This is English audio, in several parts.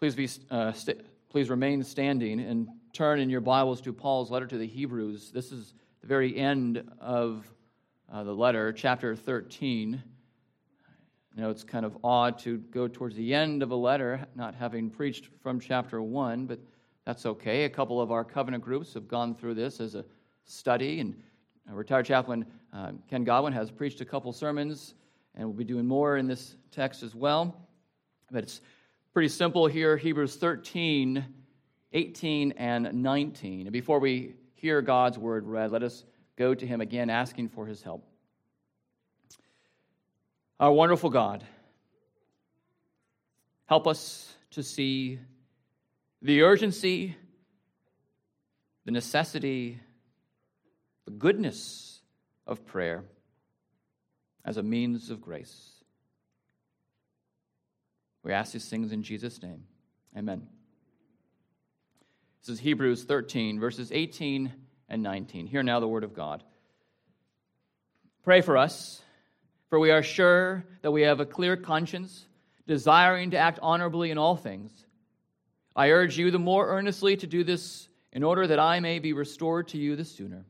Please, be, uh, st- please remain standing and turn in your Bibles to Paul's letter to the Hebrews. This is the very end of uh, the letter, chapter 13. You know, it's kind of odd to go towards the end of a letter, not having preached from chapter 1, but that's okay. A couple of our covenant groups have gone through this as a study, and retired chaplain uh, Ken Godwin has preached a couple sermons, and we'll be doing more in this text as well. But it's pretty simple here Hebrews 13, 18, and 19. And before we hear God's word read, let us go to him again, asking for his help. Our wonderful God, help us to see the urgency, the necessity, the goodness of prayer as a means of grace. We ask these things in Jesus' name. Amen. This is Hebrews 13, verses 18 and 19. Hear now the word of God. Pray for us, for we are sure that we have a clear conscience, desiring to act honorably in all things. I urge you the more earnestly to do this in order that I may be restored to you the sooner.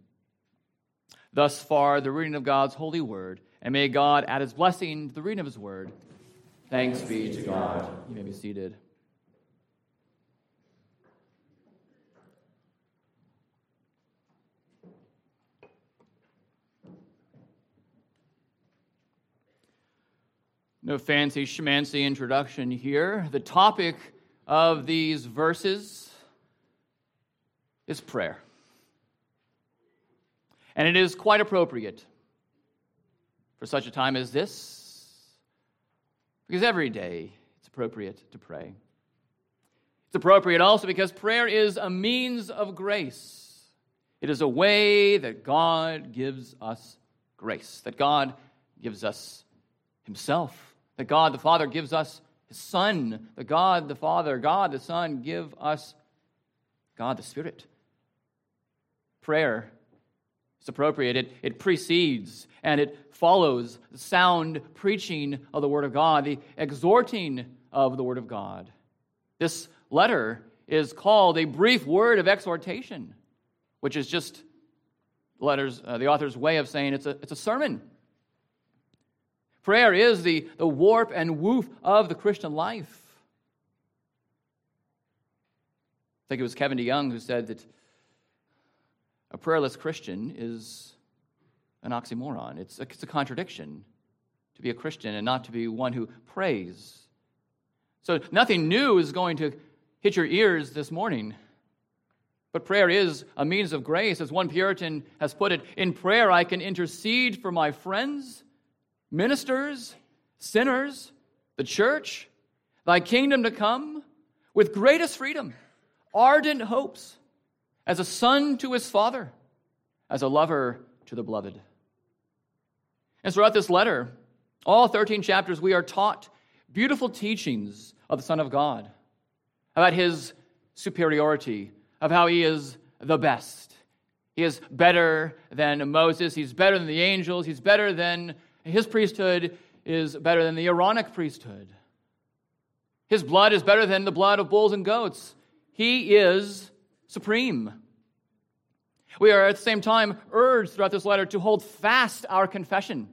Thus far, the reading of God's holy word, and may God add his blessing to the reading of his word. Thanks be to God. You may be seated. No fancy schmancy introduction here. The topic of these verses is prayer. And it is quite appropriate for such a time as this because every day it's appropriate to pray. It's appropriate also because prayer is a means of grace. It is a way that God gives us grace, that God gives us Himself, that God the Father gives us His Son, that God the Father, God the Son give us God the Spirit. Prayer is appropriate. It, it precedes and it follows the sound preaching of the Word of God, the exhorting of the Word of God. This letter is called a brief word of exhortation, which is just letters, uh, the author's way of saying it's a, it's a sermon. Prayer is the, the warp and woof of the Christian life. I think it was Kevin DeYoung who said that a prayerless Christian is an oxymoron. It's a, it's a contradiction to be a Christian and not to be one who prays. So nothing new is going to hit your ears this morning. But prayer is a means of grace. As one Puritan has put it, in prayer I can intercede for my friends, ministers, sinners, the church, thy kingdom to come, with greatest freedom, ardent hopes, as a son to his father, as a lover to the beloved. And throughout this letter, all 13 chapters, we are taught beautiful teachings of the Son of God about his superiority, of how he is the best. He is better than Moses, he's better than the angels, he's better than his priesthood is better than the Aaronic priesthood. His blood is better than the blood of bulls and goats. He is supreme. We are at the same time urged throughout this letter to hold fast our confession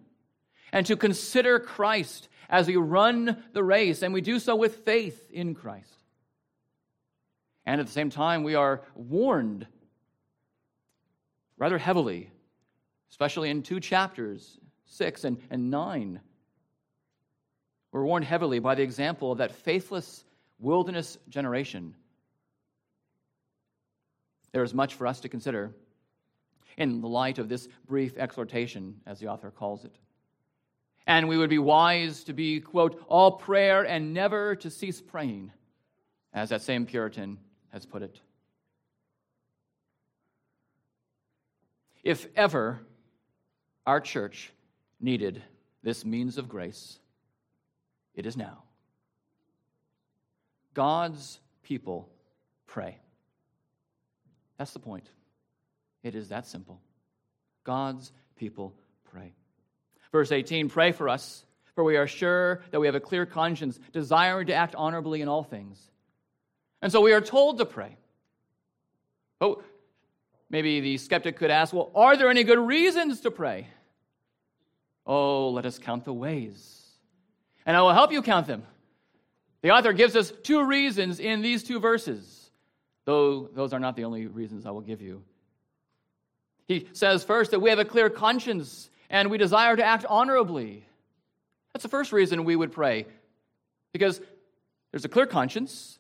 and to consider Christ as we run the race, and we do so with faith in Christ. And at the same time, we are warned rather heavily, especially in two chapters, six and, and nine. We're warned heavily by the example of that faithless wilderness generation. There is much for us to consider in the light of this brief exhortation, as the author calls it. And we would be wise to be, quote, all prayer and never to cease praying, as that same Puritan has put it. If ever our church needed this means of grace, it is now. God's people pray. That's the point. It is that simple. God's people pray. Verse 18 Pray for us, for we are sure that we have a clear conscience, desiring to act honorably in all things. And so we are told to pray. Oh, maybe the skeptic could ask, well, are there any good reasons to pray? Oh, let us count the ways. And I will help you count them. The author gives us two reasons in these two verses, though those are not the only reasons I will give you. He says first that we have a clear conscience and we desire to act honorably. That's the first reason we would pray, because there's a clear conscience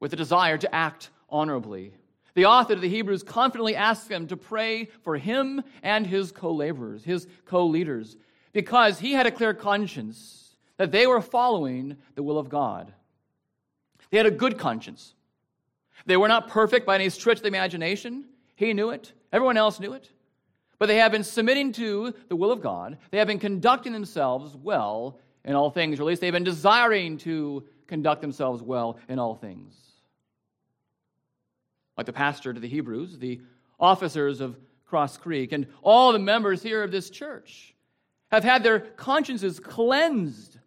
with a desire to act honorably. The author of the Hebrews confidently asks them to pray for him and his co laborers, his co leaders, because he had a clear conscience that they were following the will of God. They had a good conscience. They were not perfect by any stretch of the imagination. He knew it, everyone else knew it. But they have been submitting to the will of God. They have been conducting themselves well in all things, or at least they've been desiring to conduct themselves well in all things like the pastor to the Hebrews, the officers of Cross Creek, and all the members here of this church have had their consciences cleansed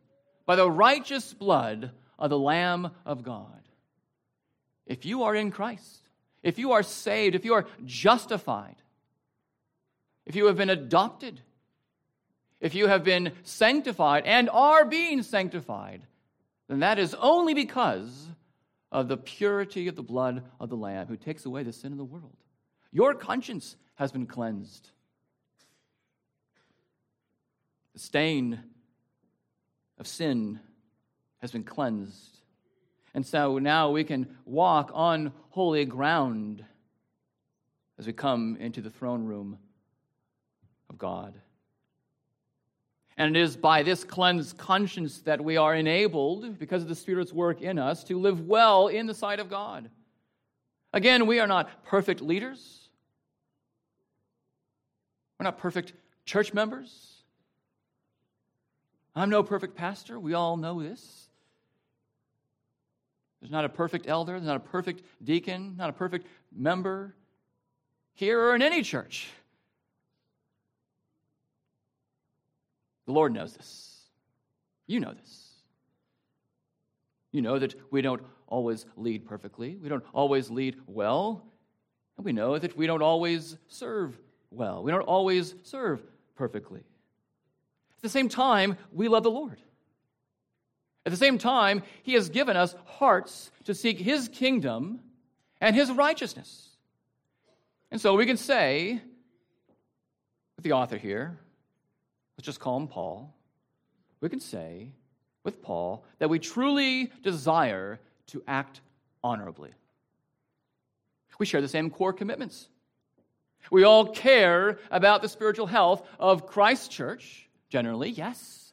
by the righteous blood of the Lamb of God. If you are in Christ, if you are saved, if you are justified, if you have been adopted, if you have been sanctified and are being sanctified, then that is only because of the purity of the blood of the Lamb who takes away the sin of the world. Your conscience has been cleansed. The stain of sin has been cleansed. And so now we can walk on holy ground as we come into the throne room of God. And it is by this cleansed conscience that we are enabled, because of the Spirit's work in us, to live well in the sight of God. Again, we are not perfect leaders, we're not perfect church members. I'm no perfect pastor. We all know this. There's not a perfect elder, there's not a perfect deacon, not a perfect member here or in any church. The Lord knows this. You know this. You know that we don't always lead perfectly, we don't always lead well, and we know that we don't always serve well. We don't always serve perfectly. At the same time, we love the Lord. At the same time, He has given us hearts to seek His kingdom and His righteousness. And so we can say, with the author here, let's just call him Paul, we can say with Paul that we truly desire to act honorably. We share the same core commitments. We all care about the spiritual health of Christ's church, generally, yes.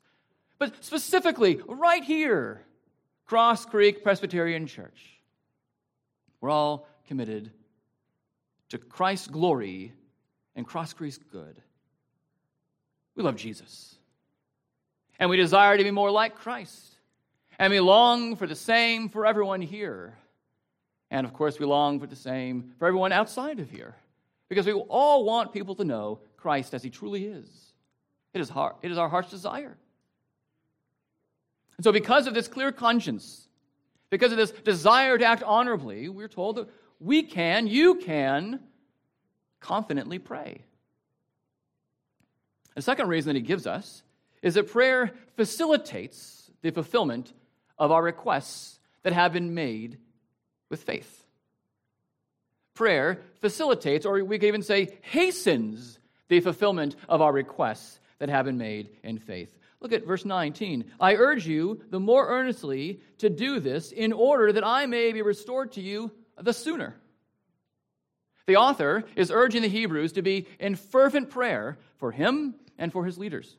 But specifically, right here, Cross Creek Presbyterian Church, we're all committed to Christ's glory and Cross Creek's good. We love Jesus. And we desire to be more like Christ. And we long for the same for everyone here. And of course, we long for the same for everyone outside of here. Because we all want people to know Christ as he truly is. It is, heart, it is our heart's desire. And so, because of this clear conscience, because of this desire to act honorably, we're told that we can, you can, confidently pray. The second reason that he gives us is that prayer facilitates the fulfillment of our requests that have been made with faith. Prayer facilitates, or we can even say hastens, the fulfillment of our requests that have been made in faith. Look at verse 19. I urge you the more earnestly to do this in order that I may be restored to you the sooner. The author is urging the Hebrews to be in fervent prayer for him and for his leaders.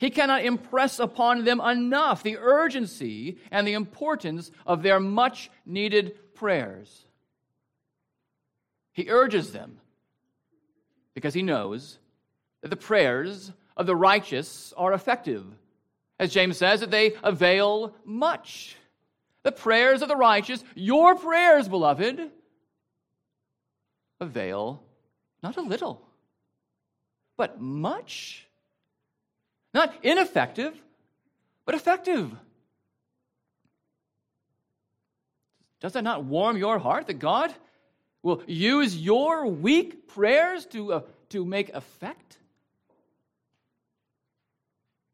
He cannot impress upon them enough the urgency and the importance of their much needed prayers. He urges them because he knows that the prayers of the righteous are effective. As James says, that they avail much. The prayers of the righteous, your prayers, beloved, avail not a little but much. Not ineffective, but effective. Does that not warm your heart that God will use your weak prayers to, uh, to make effect?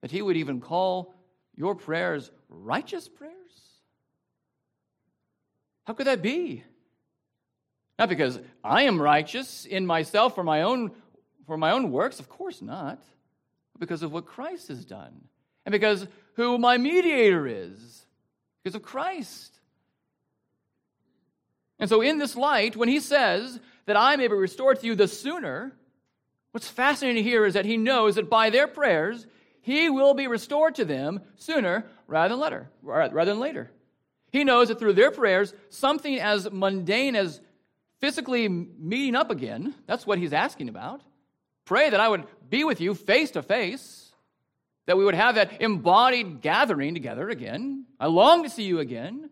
That He would even call your prayers righteous prayers? How could that be? Not because I am righteous in myself for my own, for my own works, of course not, but because of what Christ has done, and because who my mediator is, because of Christ. And so, in this light, when he says that I may be restored to you the sooner, what's fascinating here is that he knows that by their prayers, he will be restored to them sooner rather than later. Rather than later. He knows that through their prayers, something as mundane as physically meeting up again, that's what he's asking about. Pray that I would be with you face to face, that we would have that embodied gathering together again. I long to see you again.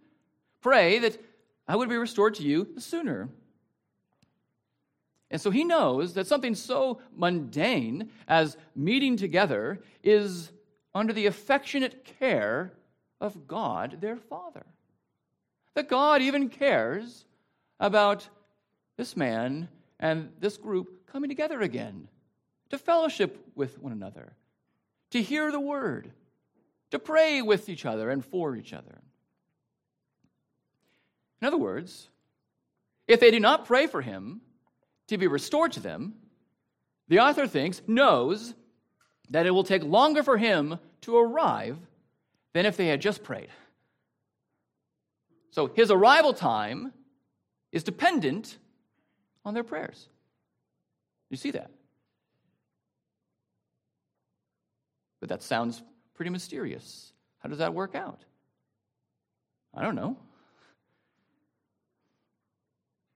Pray that I would be restored to you sooner. And so he knows that something so mundane as meeting together is under the affectionate care of God, their Father. That God even cares about this man and this group coming together again to fellowship with one another, to hear the word, to pray with each other and for each other. In other words, if they do not pray for him to be restored to them, the author thinks, knows, that it will take longer for him to arrive than if they had just prayed. So his arrival time is dependent on their prayers. You see that? But that sounds pretty mysterious. How does that work out? I don't know.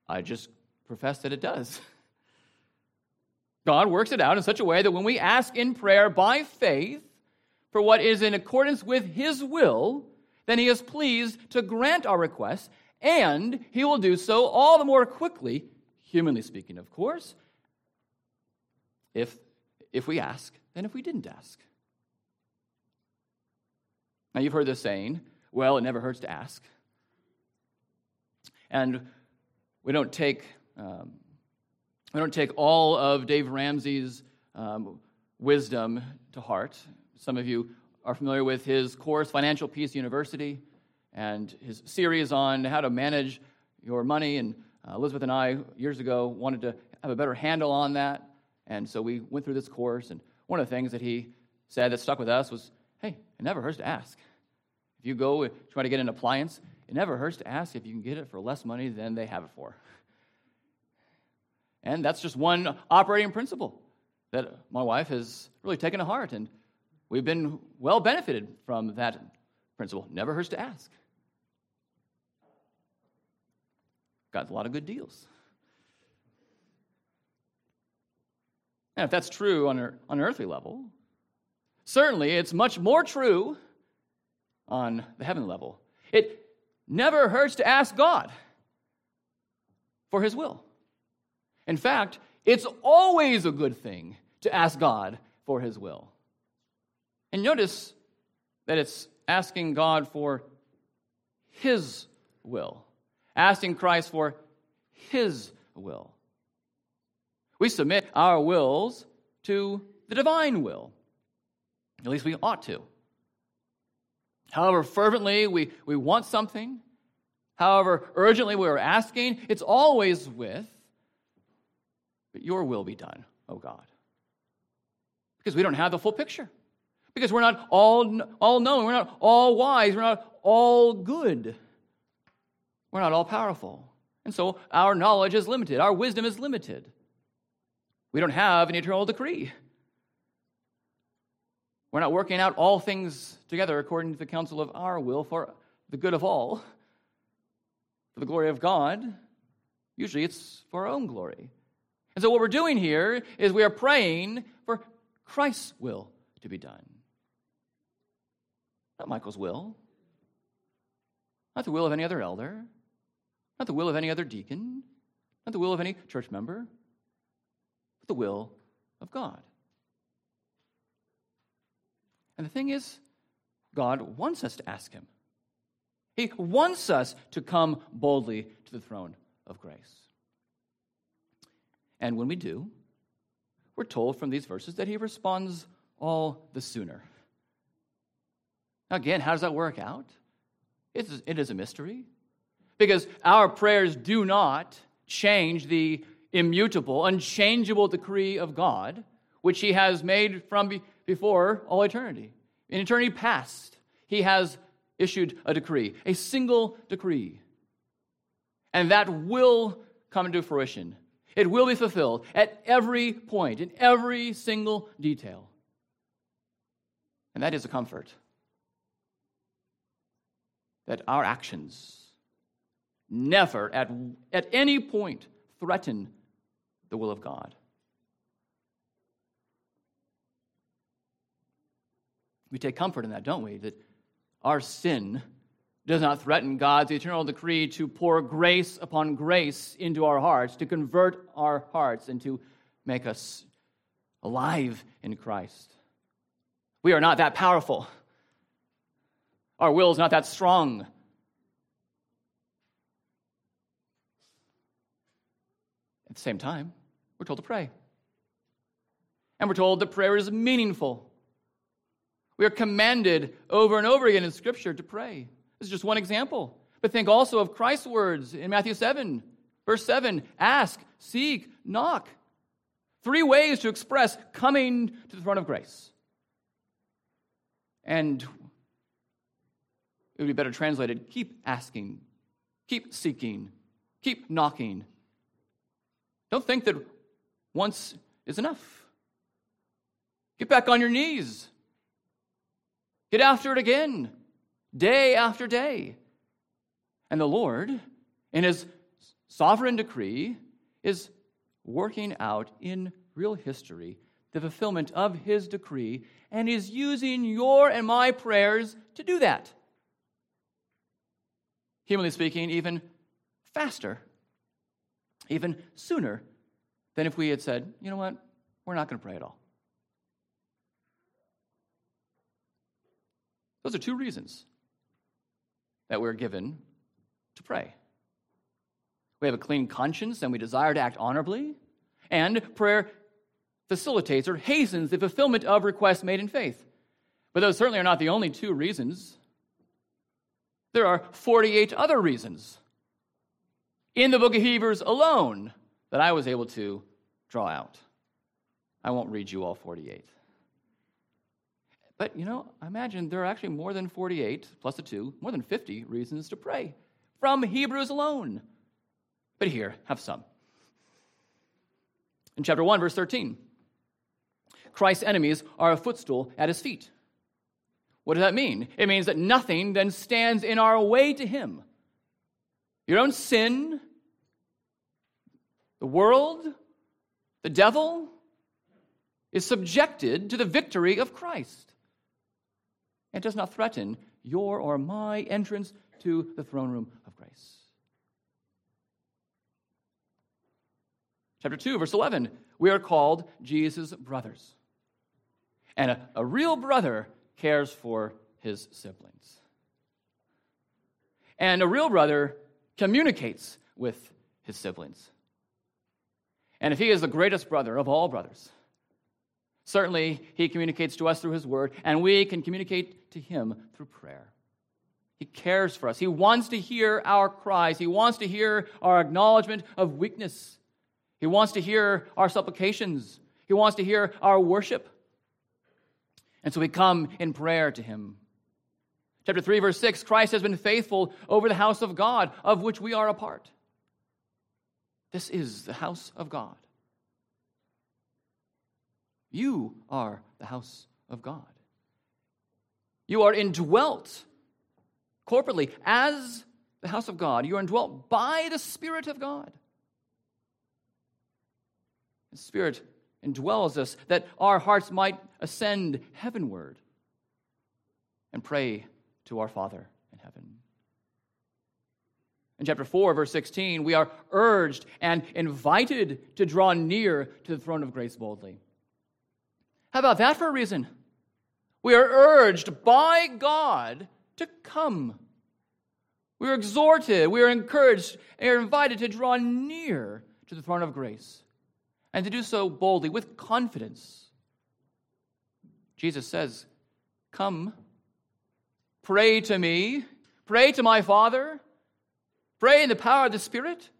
I just profess that it does. God works it out in such a way that when we ask in prayer by faith for what is in accordance with His will, then He is pleased to grant our requests, and He will do so all the more quickly humanly speaking, of course, if, if we ask than if we didn't ask. Now, you've heard this saying, well, it never hurts to ask. And we don't take, um, we don't take all of Dave Ramsey's um, wisdom to heart. Some of you are familiar with his course, Financial Peace University, and his series on how to manage your money and uh, Elizabeth and I, years ago, wanted to have a better handle on that. And so we went through this course. And one of the things that he said that stuck with us was hey, it never hurts to ask. If you go try to get an appliance, it never hurts to ask if you can get it for less money than they have it for. And that's just one operating principle that my wife has really taken to heart. And we've been well benefited from that principle. Never hurts to ask. got a lot of good deals. And if that's true on, an, earthly level, certainly it's much more true on the heavenly level. It never hurts to ask God for His will. In fact, it's always a good thing to ask God for His will. And notice that it's asking God for His will asking Christ for His will. We submit our wills to the divine will. At least we ought to. However fervently we, we want something, however urgently we are asking, it's always with, but your will be done, O oh God. Because we don't have the full picture. Because we're not all, all knowing, we're not all wise, we're not all good. We're not all powerful. And so our knowledge is limited, our wisdom is limited. We don't have an eternal decree. We're not working out all things together according to the counsel of our will for the good of all, for the glory of God. Usually it's for our own glory. And so what we're doing here is we are praying for Christ's will to be done. Not Michael's will, not the will of any other elder, not the will of any other deacon, not the will of any church member, but the will of God. And the thing is, God wants us to ask Him. He wants us to come boldly to the throne of grace. And when we do, we're told from these verses that he responds all the sooner. Now, again, how does that work out? It's, it is a mystery. Because our prayers do not change the immutable, unchangeable decree of God, which he has made from before all eternity. In eternity past, he has issued a decree, a single decree. And that will come to fruition. It will be fulfilled at every point, in every single detail. And that is a comfort. That our actions never, at, at any point, threaten the will of God. We take comfort in that, don't we? That our sin does not threaten God's eternal decree to pour grace upon grace into our hearts, to convert our hearts, and to make us alive in Christ. We are not that powerful. Our will is not that strong. At the same time, we're told to pray. And we're told that prayer is meaningful. We are commanded over and over again in Scripture to pray. This is just one example. But think also of Christ's words in Matthew 7, verse 7 ask, seek, knock. Three ways to express coming to the throne of grace. And it would be better translated keep asking, keep seeking, keep knocking. Don't think that once is enough. Get back on your knees. Get after it again, day after day. And the Lord, in his sovereign decree, is working out in real history the fulfillment of his decree and is using your and my prayers to do that. Humanly speaking, even faster, even sooner than if we had said, you know what, we're not going to pray at all. Those are two reasons that we're given to pray. We have a clean conscience and we desire to act honorably, and prayer facilitates or hastens the fulfillment of requests made in faith. But those certainly are not the only two reasons. There are 48 other reasons in the book of Hebrews alone that I was able to draw out. I won't read you all 48. But, you know, I imagine there are actually more than 48, plus a two, more than 50 reasons to pray from Hebrews alone. But here, have some. In chapter 1, verse 13, Christ's enemies are a footstool at his feet. What does that mean? It means that nothing then stands in our way to him. Your own sin, the world, the devil, is subjected to the victory of Christ and does not threaten your or my entrance to the throne room of grace. Chapter 2, verse 11 we are called Jesus' brothers. And a, a real brother cares for his siblings. And a real brother communicates with his siblings. And if he is the greatest brother of all brothers, Certainly, he communicates to us through his word, and we can communicate to him through prayer. He cares for us. He wants to hear our cries. He wants to hear our acknowledgement of weakness. He wants to hear our supplications. He wants to hear our worship. And so we come in prayer to him. Chapter 3, verse 6 Christ has been faithful over the house of God, of which we are a part. This is the house of God. You are the house of God. You are indwelt corporately as the house of God. You are indwelt by the Spirit of God. The Spirit indwells us that our hearts might ascend heavenward and pray to our Father in heaven. In chapter 4, verse 16, we are urged and invited to draw near to the throne of grace boldly. How about that for a reason? We are urged by God to come. We are exhorted, we are encouraged, and are invited to draw near to the throne of grace and to do so boldly with confidence. Jesus says, Come, pray to me, pray to my Father, pray in the power of the Spirit.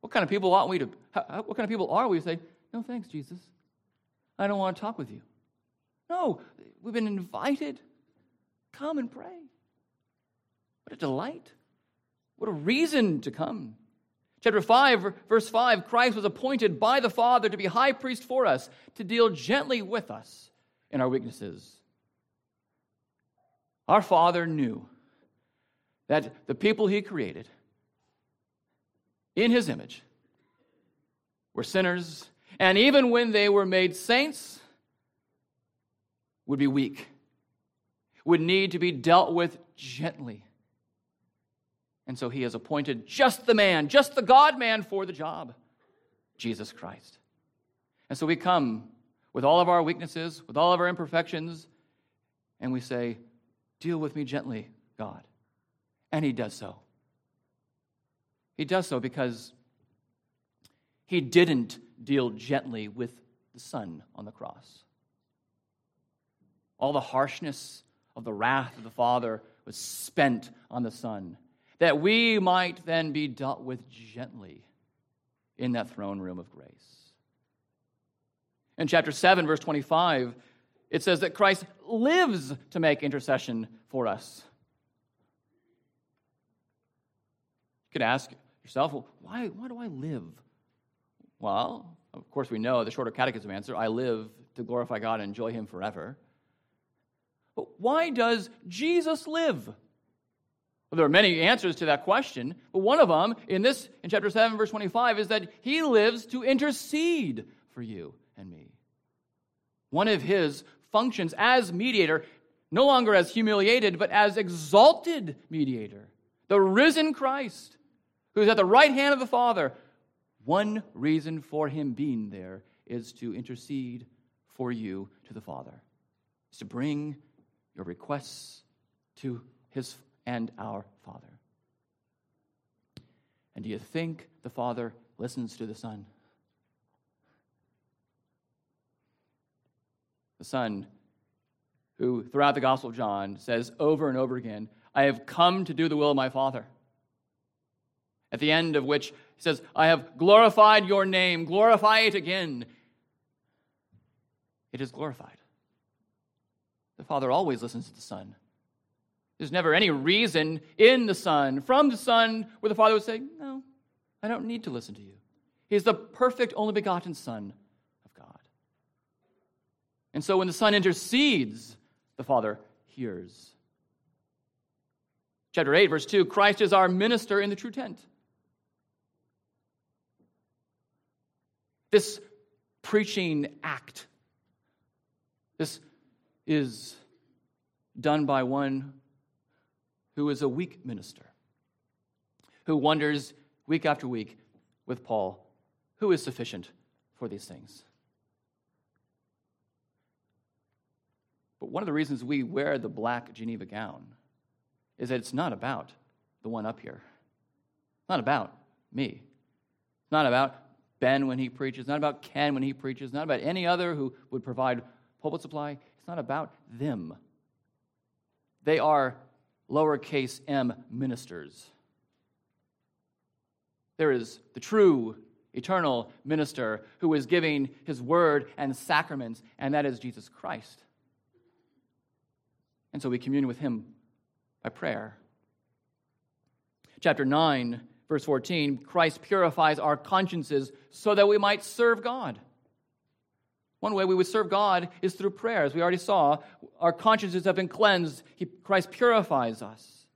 What kind of people ought we to, what kind of people are we to say, No thanks, Jesus. I don't want to talk with you. No, we've been invited. Come and pray. What a delight. What a reason to come. Chapter 5, verse 5 Christ was appointed by the Father to be high priest for us, to deal gently with us in our weaknesses. Our Father knew that the people He created in His image were sinners, and even when they were made saints, would be weak, would need to be dealt with gently. And so he has appointed just the man, just the God man for the job Jesus Christ. And so we come with all of our weaknesses, with all of our imperfections, and we say, Deal with me gently, God. And he does so. He does so because he didn't deal gently with the Son on the cross. All the harshness of the wrath of the Father was spent on the Son that we might then be dealt with gently in that throne room of grace. In chapter 7, verse 25, it says that Christ lives to make intercession for us. You could ask yourself, well, why, why do I live? Well, of course, we know the shorter catechism answer I live to glorify God and enjoy Him forever. But why does Jesus live? Well, there are many answers to that question, but one of them in this, in chapter 7, verse 25, is that he lives to intercede for you and me. One of his functions as mediator, no longer as humiliated, but as exalted mediator, the risen Christ, who is at the right hand of the Father. One reason for him being there is to intercede for you to the Father, is to bring your requests to his and our Father. And do you think the Father listens to the Son? The Son, who throughout the Gospel of John says over and over again, I have come to do the will of my Father. At the end of which he says, I have glorified your name, glorify it again. It is glorified. The Father always listens to the Son. There's never any reason in the Son, from the Son, where the Father would say, No, I don't need to listen to you. He's the perfect, only begotten Son of God. And so when the Son intercedes, the Father hears. Chapter 8, verse 2 Christ is our minister in the true tent. This preaching act, this is done by one who is a weak minister, who wonders week after week with Paul, who is sufficient for these things? But one of the reasons we wear the black Geneva gown is that it's not about the one up here. It's not about me. It's not about Ben when he preaches. Not about Ken when he preaches. Not about any other who would provide pulpit supply. It's not about them. They are lowercase m ministers. There is the true eternal minister who is giving his word and sacraments, and that is Jesus Christ. And so we commune with him by prayer. Chapter 9, verse 14 Christ purifies our consciences so that we might serve God. One way we would serve God is through prayer. As we already saw, our consciences have been cleansed. He, Christ purifies us.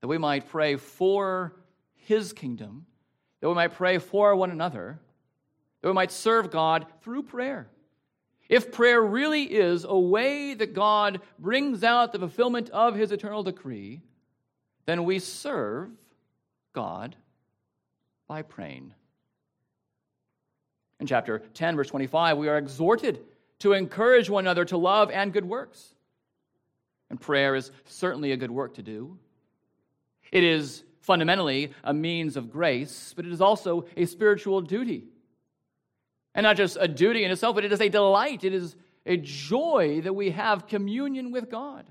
That we might pray for His kingdom, that we might pray for one another, that we might serve God through prayer. If prayer really is a way that God brings out the fulfillment of His eternal decree, then we serve God by praying. In chapter 10, verse 25, we are exhorted to encourage one another to love and good works. And prayer is certainly a good work to do. It is fundamentally a means of grace, but it is also a spiritual duty. And not just a duty in itself, but it is a delight. It is a joy that we have communion with God.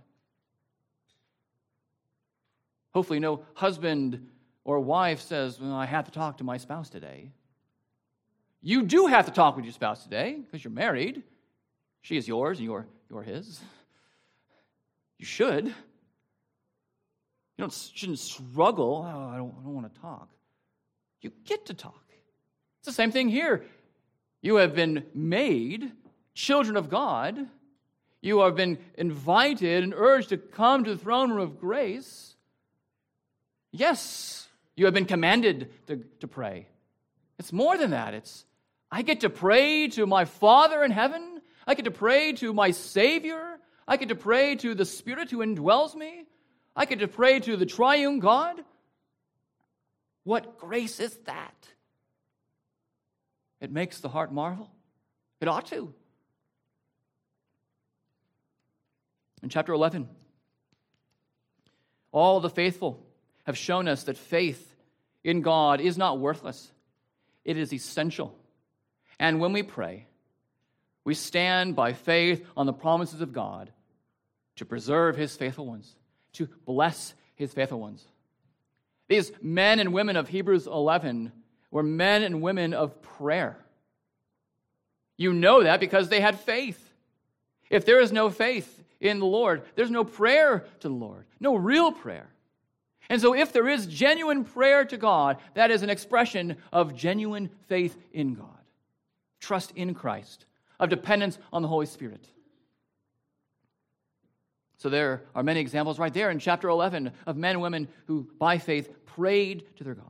Hopefully, no husband or wife says, Well, I have to talk to my spouse today. You do have to talk with your spouse today because you're married. She is yours and you're, you're his. You should. You don't, shouldn't struggle. Oh, I don't, I don't want to talk. You get to talk. It's the same thing here. You have been made children of God. You have been invited and urged to come to the throne room of grace. Yes, you have been commanded to, to pray. It's more than that. It's, I get to pray to my Father in heaven. I get to pray to my Savior. I get to pray to the Spirit who indwells me. I get to pray to the triune God. What grace is that? It makes the heart marvel. It ought to. In chapter 11, all the faithful have shown us that faith in God is not worthless, it is essential. And when we pray, we stand by faith on the promises of God to preserve his faithful ones, to bless his faithful ones. These men and women of Hebrews 11 were men and women of prayer. You know that because they had faith. If there is no faith in the Lord, there's no prayer to the Lord, no real prayer. And so, if there is genuine prayer to God, that is an expression of genuine faith in God, trust in Christ, of dependence on the Holy Spirit. So, there are many examples right there in chapter 11 of men and women who, by faith, prayed to their God.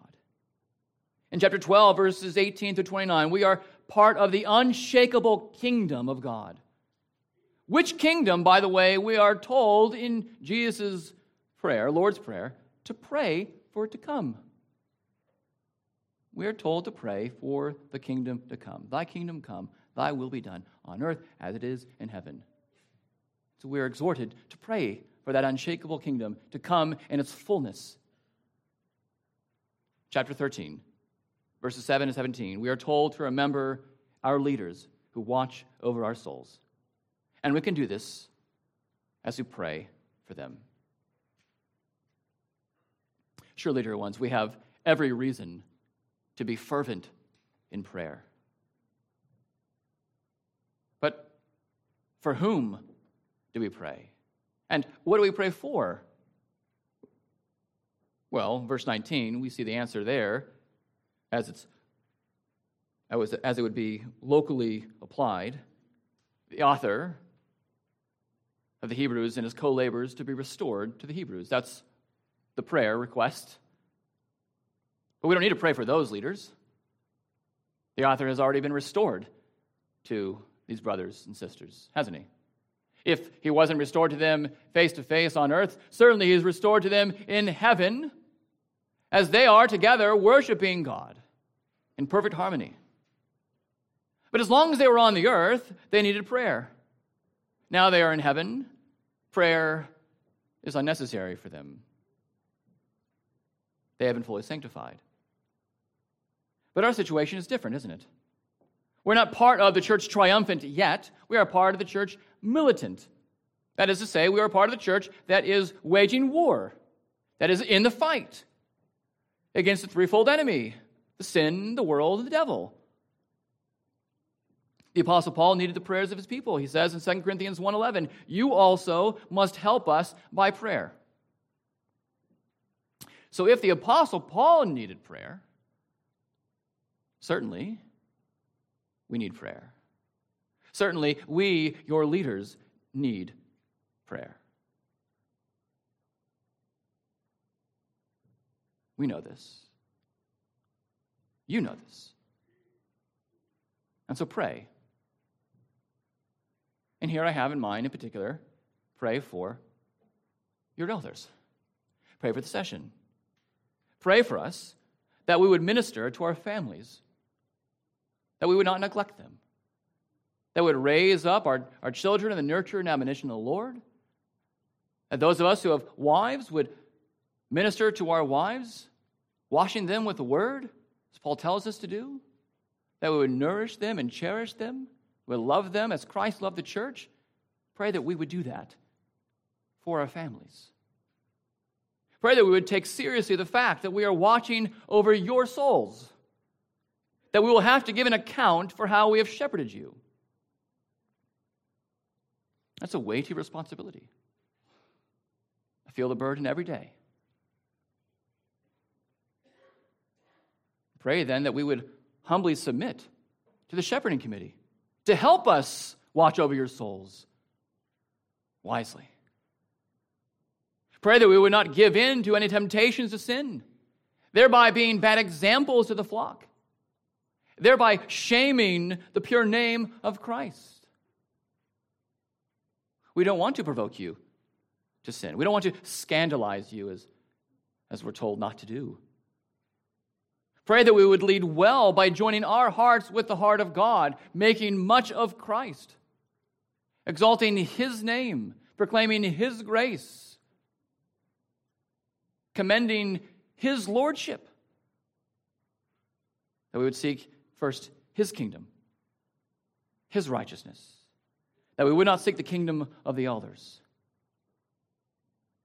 In chapter 12, verses 18 through 29, we are part of the unshakable kingdom of God. Which kingdom, by the way, we are told in Jesus' prayer, Lord's Prayer, to pray for it to come. We are told to pray for the kingdom to come. Thy kingdom come, thy will be done on earth as it is in heaven. So we are exhorted to pray for that unshakable kingdom to come in its fullness. Chapter 13, verses 7 and 17. We are told to remember our leaders who watch over our souls. And we can do this as we pray for them. Surely, dear ones, we have every reason to be fervent in prayer. But for whom do we pray? And what do we pray for? Well, verse 19, we see the answer there as it's as it would be locally applied. The author of the Hebrews and his co-laborers to be restored to the Hebrews. That's the prayer request. But we don't need to pray for those leaders. The author has already been restored to these brothers and sisters, hasn't he? If he wasn't restored to them face to face on earth, certainly he is restored to them in heaven as they are together worshiping God in perfect harmony. But as long as they were on the earth, they needed prayer. Now they are in heaven, prayer is unnecessary for them they haven't fully sanctified. But our situation is different, isn't it? We're not part of the church triumphant yet. We are part of the church militant. That is to say, we are part of the church that is waging war, that is in the fight against the threefold enemy the sin, the world, and the devil. The apostle Paul needed the prayers of his people. He says in 2 Corinthians 1:11, "You also must help us by prayer." So if the Apostle Paul needed prayer, certainly we need prayer. Certainly we, your leaders, need prayer. We know this. You know this. And so pray. And here I have in mind, in particular, pray for your elders. Pray for the session. Pray for us that we would minister to our families, that we would not neglect them, that we would raise up our, our children in the nurture and admonition of the Lord, that those of us who have wives would minister to our wives, washing them with the word, as Paul tells us to do, that we would nourish them and cherish them, we would love them as Christ loved the church. Pray that we would do that for our families. Pray that we would take seriously the fact that we are watching over your souls, that we will have to give an account for how we have shepherded you. That's a weighty responsibility. I feel the burden every day. Pray then that we would humbly submit to the shepherding committee to help us watch over your souls wisely. Pray that we would not give in to any temptations to sin, thereby being bad examples to the flock, thereby shaming the pure name of Christ. We don't want to provoke you to sin. We don't want to scandalize you as, as we're told not to do. Pray that we would lead well by joining our hearts with the heart of God, making much of Christ, exalting His name, proclaiming His grace, commending His lordship. That we would seek first His kingdom, His righteousness. That we would not seek the kingdom of the elders.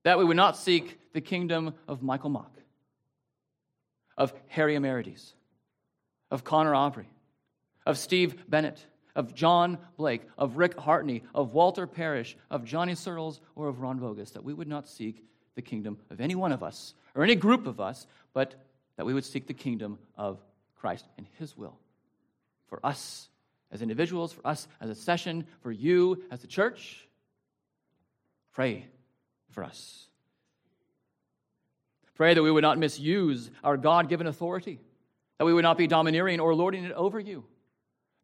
That we would not seek the kingdom of Michael Mock of Harry Emerides, of Connor Aubrey, of Steve Bennett, of John Blake, of Rick Hartney, of Walter Parrish, of Johnny Searles, or of Ron Vogus, that we would not seek the kingdom of any one of us or any group of us, but that we would seek the kingdom of Christ and His will for us as individuals, for us as a session, for you as a church. Pray for us. Pray that we would not misuse our God given authority, that we would not be domineering or lording it over you,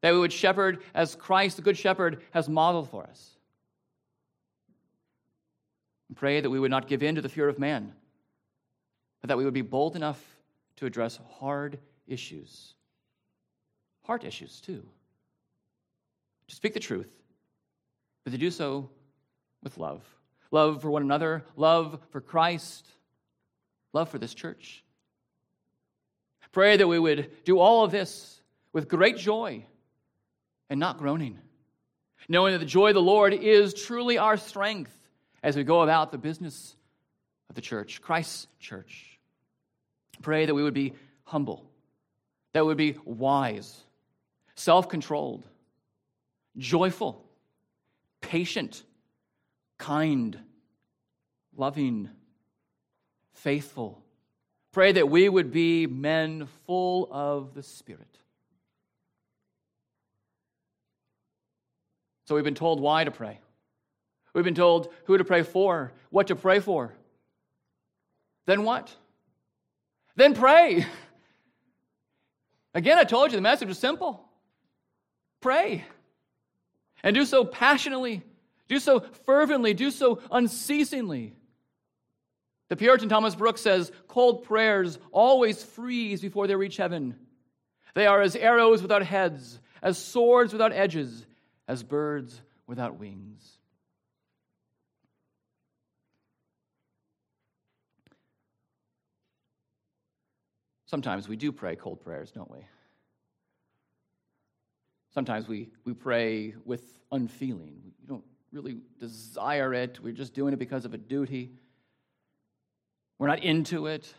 that we would shepherd as Christ, the Good Shepherd, has modeled for us. Pray that we would not give in to the fear of man, but that we would be bold enough to address hard issues, heart issues too, to speak the truth, but to do so with love. Love for one another, love for Christ love for this church. Pray that we would do all of this with great joy and not groaning, knowing that the joy of the Lord is truly our strength as we go about the business of the church, Christ's church. Pray that we would be humble, that we would be wise, self controlled, joyful, patient, kind, loving, faithful. Pray that we would be men full of the Spirit. So we've been told why to pray. We've been told who to pray for, what to pray for. Then what? Then pray. Again, I told you the message was simple pray. And do so passionately, do so fervently, do so unceasingly. The Puritan Thomas Brooks says, Cold prayers always freeze before they reach heaven. They are as arrows without heads, as swords without edges, as birds without wings. Sometimes we do pray cold prayers, don't we? Sometimes we, we pray with unfeeling. We don't really desire it. We're just doing it because of a duty. We're not into it.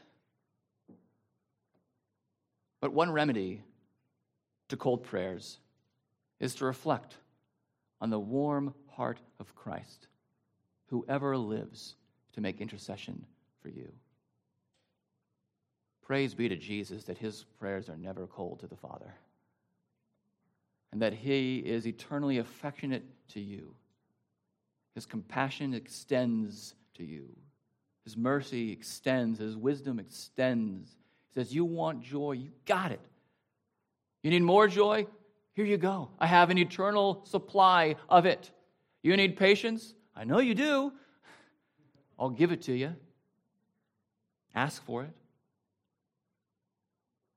But one remedy to cold prayers is to reflect on the warm heart of Christ, who ever lives to make intercession for you. Praise be to Jesus that his prayers are never cold to the Father, and that he is eternally affectionate to you. His compassion extends to you. His mercy extends, His wisdom extends. He says, You want joy? You got it. You need more joy? Here you go. I have an eternal supply of it. You need patience? I know you do. I'll give it to you. Ask for it.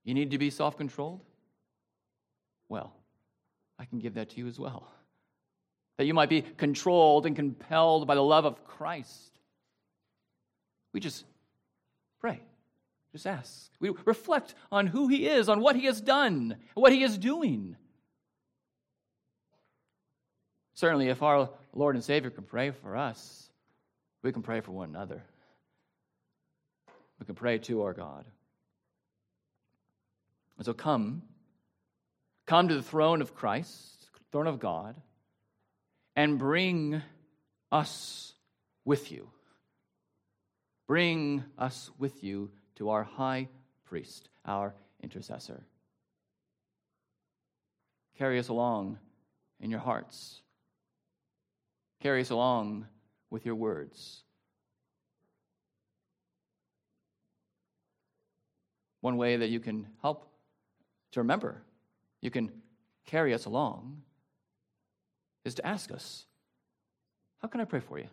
You need to be self controlled? Well, I can give that to you as well. That you might be controlled and compelled by the love of Christ. We just Pray. Just ask. We reflect on who He is, on what He has done, what He is doing. Certainly, if our Lord and Savior can pray for us, we can pray for one another. We can pray to our God. And so come, come to the throne of Christ, throne of God, and bring us with you. Bring us with you to our high priest, our intercessor. Carry us along in your hearts. Carry us along with your words. One way that you can help to remember, you can carry us along, is to ask us, How can I pray for you?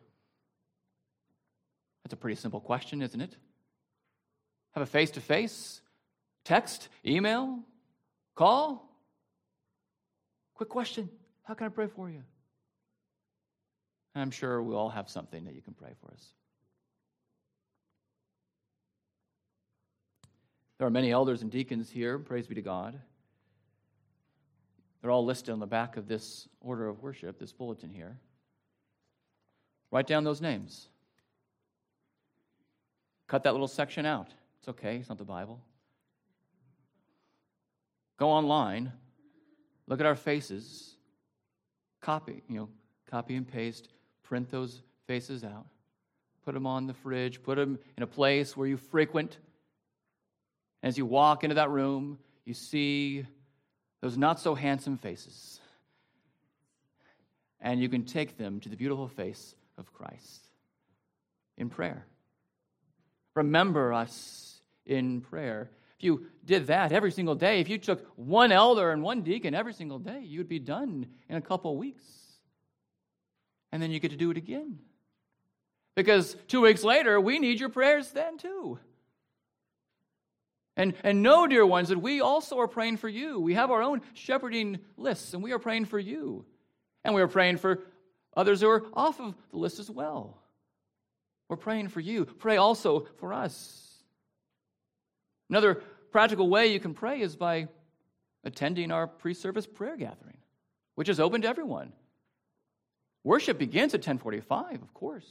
That's a pretty simple question, isn't it? Have a face to face, text, email, call. Quick question How can I pray for you? And I'm sure we all have something that you can pray for us. There are many elders and deacons here, praise be to God. They're all listed on the back of this order of worship, this bulletin here. Write down those names. Cut that little section out. It's okay, it's not the Bible. Go online, look at our faces, copy, you know, copy and paste, print those faces out, put them on the fridge, put them in a place where you frequent as you walk into that room, you see those not so handsome faces. And you can take them to the beautiful face of Christ in prayer. Remember us in prayer. If you did that every single day, if you took one elder and one deacon every single day, you'd be done in a couple weeks. And then you get to do it again. Because two weeks later, we need your prayers then too. And, and know, dear ones, that we also are praying for you. We have our own shepherding lists, and we are praying for you. And we are praying for others who are off of the list as well. We're praying for you. Pray also for us. Another practical way you can pray is by attending our pre service prayer gathering, which is open to everyone. Worship begins at 1045, of course.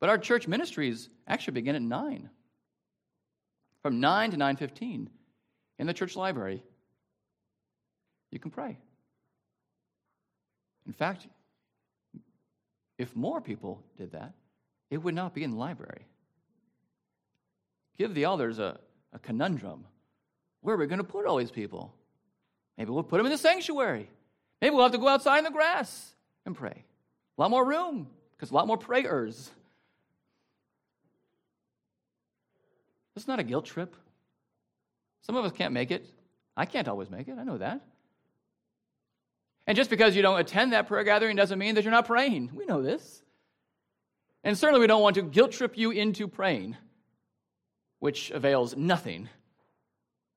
But our church ministries actually begin at 9 from 9 to 9:15 in the church library. You can pray. In fact, if more people did that, it would not be in the library. Give the elders a, a conundrum. Where are we going to put all these people? Maybe we'll put them in the sanctuary. Maybe we'll have to go outside in the grass and pray. A lot more room, because a lot more prayers. It's not a guilt trip. Some of us can't make it. I can't always make it. I know that. And just because you don't attend that prayer gathering doesn't mean that you're not praying. We know this. And certainly we don't want to guilt trip you into praying, which avails nothing.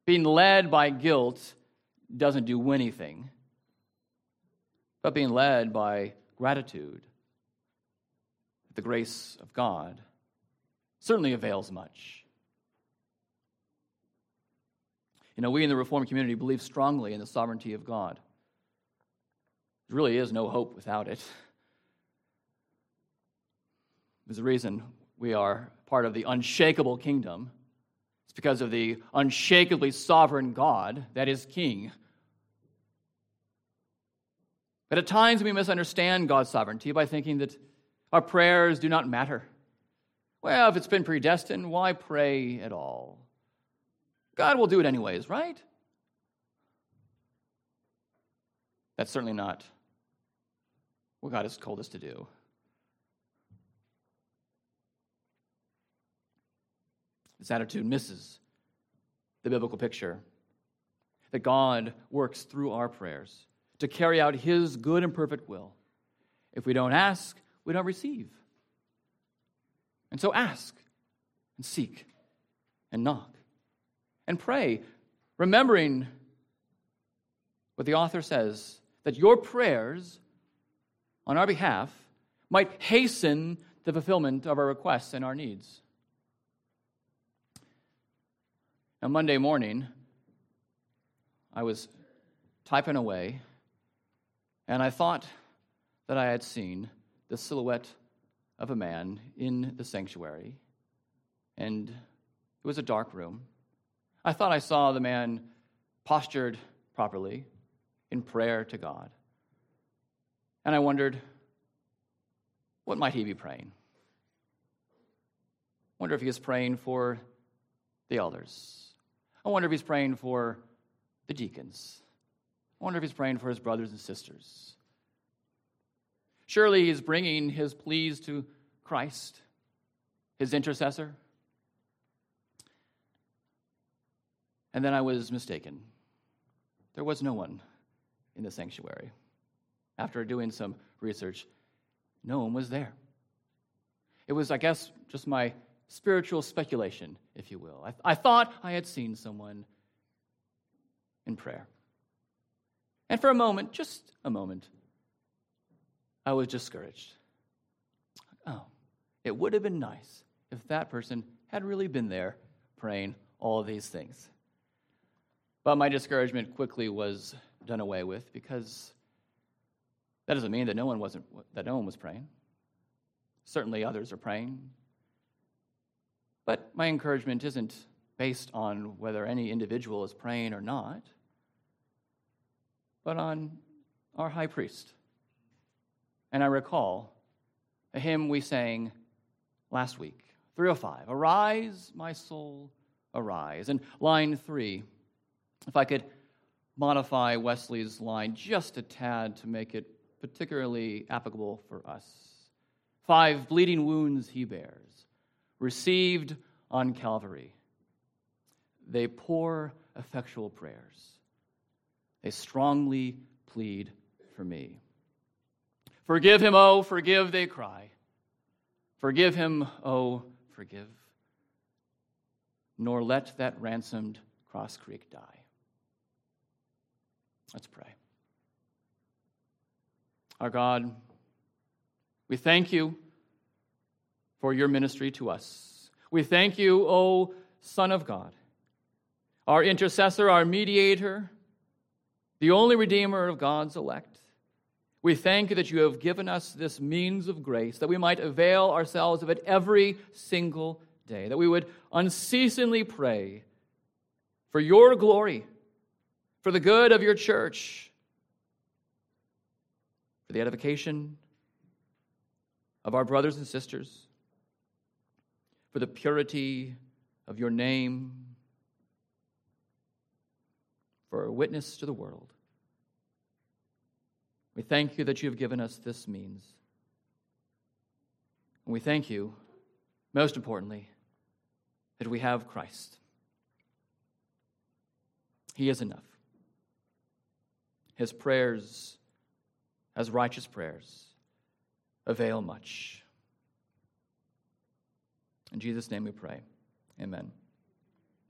Being led by guilt doesn't do anything. But being led by gratitude, the grace of God, certainly avails much. You know, we in the Reformed community believe strongly in the sovereignty of God. There really is no hope without it. There's a reason we are part of the unshakable kingdom. It's because of the unshakably sovereign God that is king. But at times we misunderstand God's sovereignty by thinking that our prayers do not matter. Well, if it's been predestined, why pray at all? God will do it anyways, right? That's certainly not what God has told us to do. This attitude misses the biblical picture that God works through our prayers to carry out His good and perfect will. If we don't ask, we don't receive. And so ask and seek and knock and pray, remembering what the author says that your prayers on our behalf might hasten the fulfillment of our requests and our needs. On Monday morning, I was typing away, and I thought that I had seen the silhouette of a man in the sanctuary, and it was a dark room. I thought I saw the man postured properly in prayer to God. And I wondered, what might he be praying? I wonder if he is praying for the elders. I wonder if he's praying for the deacons. I wonder if he's praying for his brothers and sisters. Surely he's bringing his pleas to Christ, his intercessor. And then I was mistaken. There was no one in the sanctuary. After doing some research, no one was there. It was, I guess, just my spiritual speculation, if you will. I, I thought I had seen someone in prayer. And for a moment, just a moment, I was discouraged. Oh, it would have been nice if that person had really been there praying all these things. But my discouragement quickly was done away with because that doesn't mean that no one wasn't that no one was praying. Certainly others are praying. But my encouragement isn't based on whether any individual is praying or not, but on our high priest. And I recall a hymn we sang last week, 305 Arise, my soul, arise. And line three, if I could modify Wesley's line just a tad to make it particularly applicable for us. Five bleeding wounds he bears, received on Calvary. They pour effectual prayers. They strongly plead for me. Forgive him, oh, forgive, they cry. Forgive him, oh, forgive. Nor let that ransomed Cross Creek die. Let's pray. Our God, we thank you for your ministry to us. We thank you, O Son of God, our intercessor, our mediator, the only redeemer of God's elect. We thank you that you have given us this means of grace, that we might avail ourselves of it every single day, that we would unceasingly pray for your glory, for the good of your church, for the edification of our brothers and sisters, for the purity of your name, for a witness to the world. We thank you that you have given us this means. And we thank you, most importantly, that we have Christ. He is enough. His prayers, as righteous prayers, avail much. In Jesus' name we pray. Amen.